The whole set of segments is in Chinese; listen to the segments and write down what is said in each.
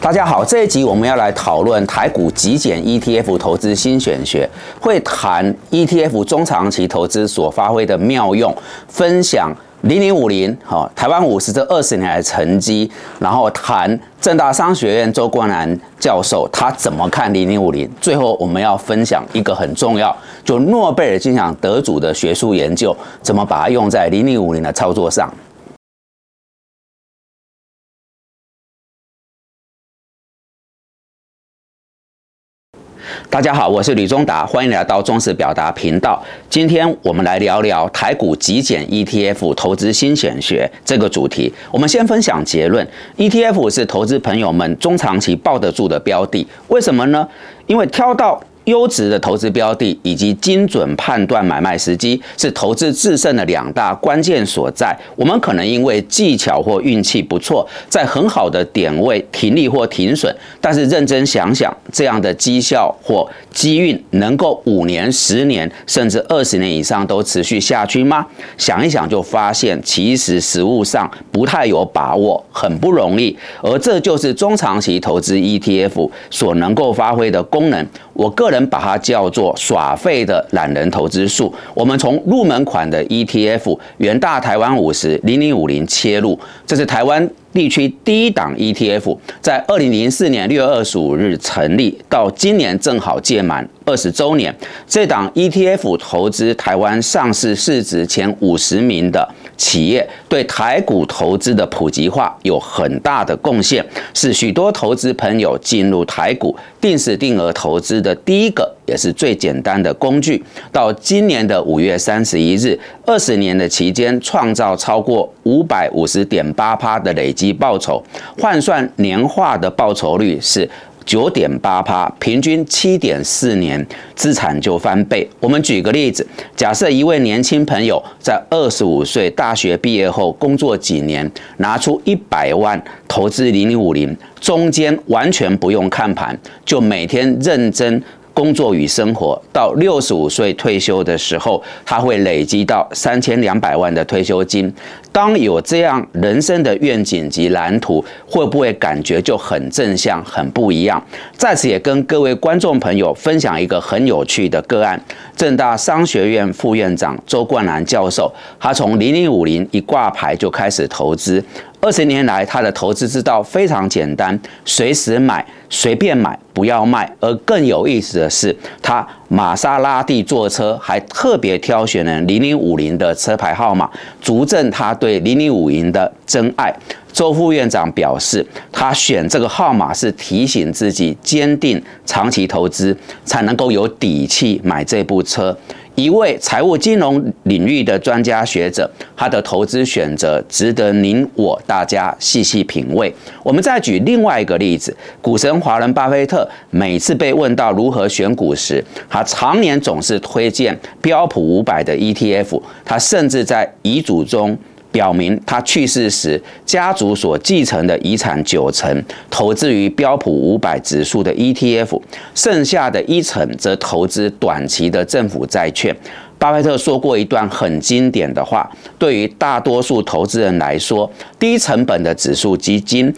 大家好，这一集我们要来讨论台股极简 ETF 投资新选学，会谈 ETF 中长期投资所发挥的妙用，分享零零五零哈台湾五十这二十年来成绩，然后谈正大商学院周冠南教授他怎么看零零五零，最后我们要分享一个很重要，就诺贝尔金奖得主的学术研究，怎么把它用在零零五零的操作上。大家好，我是吕忠达，欢迎来到中视表达频道。今天我们来聊聊台股极简 ETF 投资新选学这个主题。我们先分享结论：ETF 是投资朋友们中长期抱得住的标的。为什么呢？因为挑到。优质的投资标的以及精准判断买卖时机，是投资制胜的两大关键所在。我们可能因为技巧或运气不错，在很好的点位停利或停损，但是认真想想，这样的绩效或机运能够五年、十年甚至二十年以上都持续下去吗？想一想就发现，其实实物上不太有把握，很不容易。而这就是中长期投资 ETF 所能够发挥的功能。我个人把它叫做耍废的懒人投资术。我们从入门款的 ETF 元大台湾五十零零五零切入，这是台湾。地区第一档 ETF 在二零零四年六月二十五日成立，到今年正好届满二十周年。这档 ETF 投资台湾上市市值前五十名的企业，对台股投资的普及化有很大的贡献，是许多投资朋友进入台股定时定额投资的第一个。也是最简单的工具。到今年的五月三十一日，二十年的期间，创造超过五百五十点八趴的累积报酬，换算年化的报酬率是。九点八趴，平均七点四年，资产就翻倍。我们举个例子，假设一位年轻朋友在二十五岁大学毕业后工作几年，拿出一百万投资零零五零，中间完全不用看盘，就每天认真。工作与生活到六十五岁退休的时候，他会累积到三千两百万的退休金。当有这样人生的愿景及蓝图，会不会感觉就很正向、很不一样？在此也跟各位观众朋友分享一个很有趣的个案：正大商学院副院长周冠南教授，他从零零五零一挂牌就开始投资。二十年来，他的投资之道非常简单，随时买，随便买，不要卖。而更有意思的是，他玛莎拉蒂坐车，还特别挑选了零零五零的车牌号码，足证他对零零五零的真爱。周副院长表示，他选这个号码是提醒自己坚定长期投资，才能够有底气买这部车。一位财务金融领域的专家学者，他的投资选择值得您我大家细细品味。我们再举另外一个例子，股神华人巴菲特每次被问到如何选股时，他常年总是推荐标普五百的 ETF，他甚至在遗嘱中。表明他去世时，家族所继承的遗产九成投资于标普五百指数的 ETF，剩下的一成则投资短期的政府债券。巴菲特说过一段很经典的话：，对于大多数投资人来说，低成本的指数基金。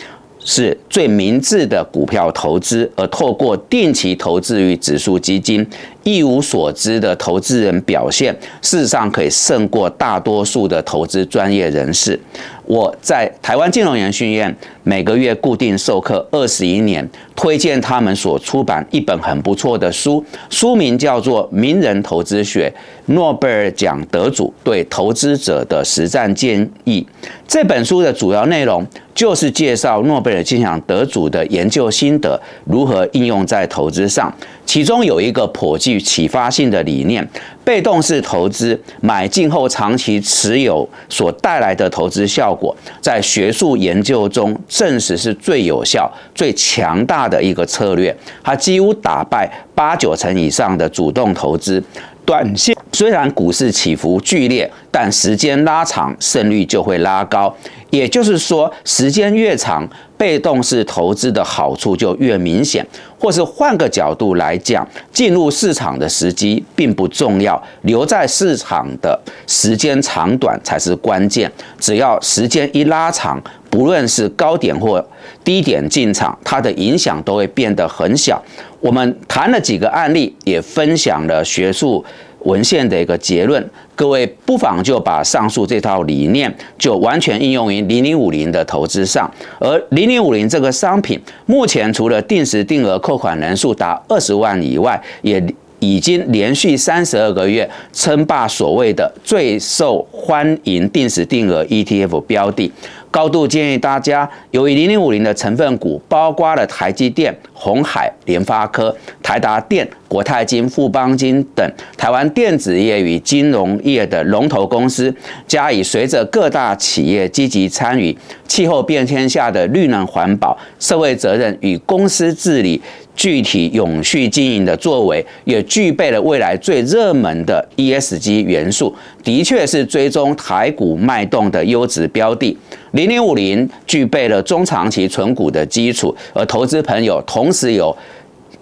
是最明智的股票投资，而透过定期投资于指数基金，一无所知的投资人表现，事实上可以胜过大多数的投资专业人士。我在台湾金融研训院每个月固定授课二十一年，推荐他们所出版一本很不错的书，书名叫做《名人投资学：诺贝尔奖得主对投资者的实战建议》。这本书的主要内容就是介绍诺贝尔奖得主的研究心得如何应用在投资上。其中有一个颇具启发性的理念：被动式投资买进后长期持有所带来的投资效果，在学术研究中证实是最有效、最强大的一个策略。它几乎打败八九成以上的主动投资。短线虽然股市起伏剧烈，但时间拉长，胜率就会拉高。也就是说，时间越长，被动式投资的好处就越明显。或是换个角度来讲，进入市场的时机并不重要，留在市场的时间长短才是关键。只要时间一拉长，不论是高点或低点进场，它的影响都会变得很小。我们谈了几个案例，也分享了学术。文献的一个结论，各位不妨就把上述这套理念就完全应用于零零五零的投资上。而零零五零这个商品，目前除了定时定额扣款人数达二十万以外，也已经连续三十二个月称霸所谓的最受欢迎定时定额 ETF 标的。高度建议大家，由于零零五零的成分股包括了台积电、红海、联发科、台达电、国泰金、富邦金等台湾电子业与金融业的龙头公司，加以随着各大企业积极参与气候变迁下的绿能环保、社会责任与公司治理。具体永续经营的作为，也具备了未来最热门的 ESG 元素，的确是追踪台股脉动的优质标的。零零五零具备了中长期存股的基础，而投资朋友同时有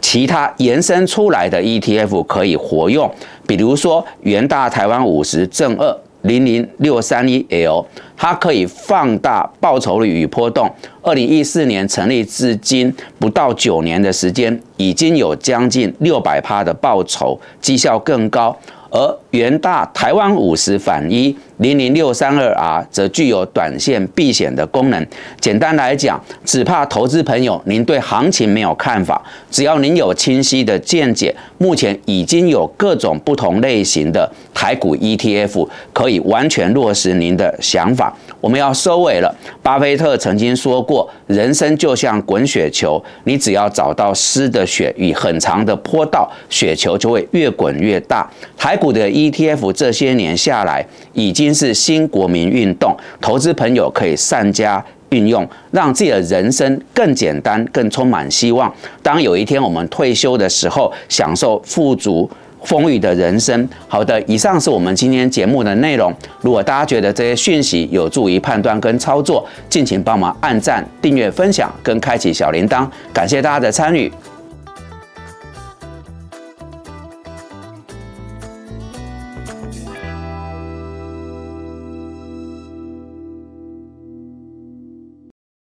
其他延伸出来的 ETF 可以活用，比如说元大台湾五十正二。零零六三一 L，它可以放大报酬率与波动。二零一四年成立至今不到九年的时间，已经有将近六百趴的报酬，绩效更高。而元大台湾五十反一零零六三二 R 则具有短线避险的功能。简单来讲，只怕投资朋友您对行情没有看法，只要您有清晰的见解，目前已经有各种不同类型的台股 ETF 可以完全落实您的想法。我们要收尾了。巴菲特曾经说过，人生就像滚雪球，你只要找到湿的雪与很长的坡道，雪球就会越滚越大。台股的 ETF 这些年下来，已经是新国民运动，投资朋友可以善加运用，让自己的人生更简单、更充满希望。当有一天我们退休的时候，享受富足。风雨的人生。好的，以上是我们今天节目的内容。如果大家觉得这些讯息有助于判断跟操作，敬请帮忙按赞、订阅、分享跟开启小铃铛。感谢大家的参与。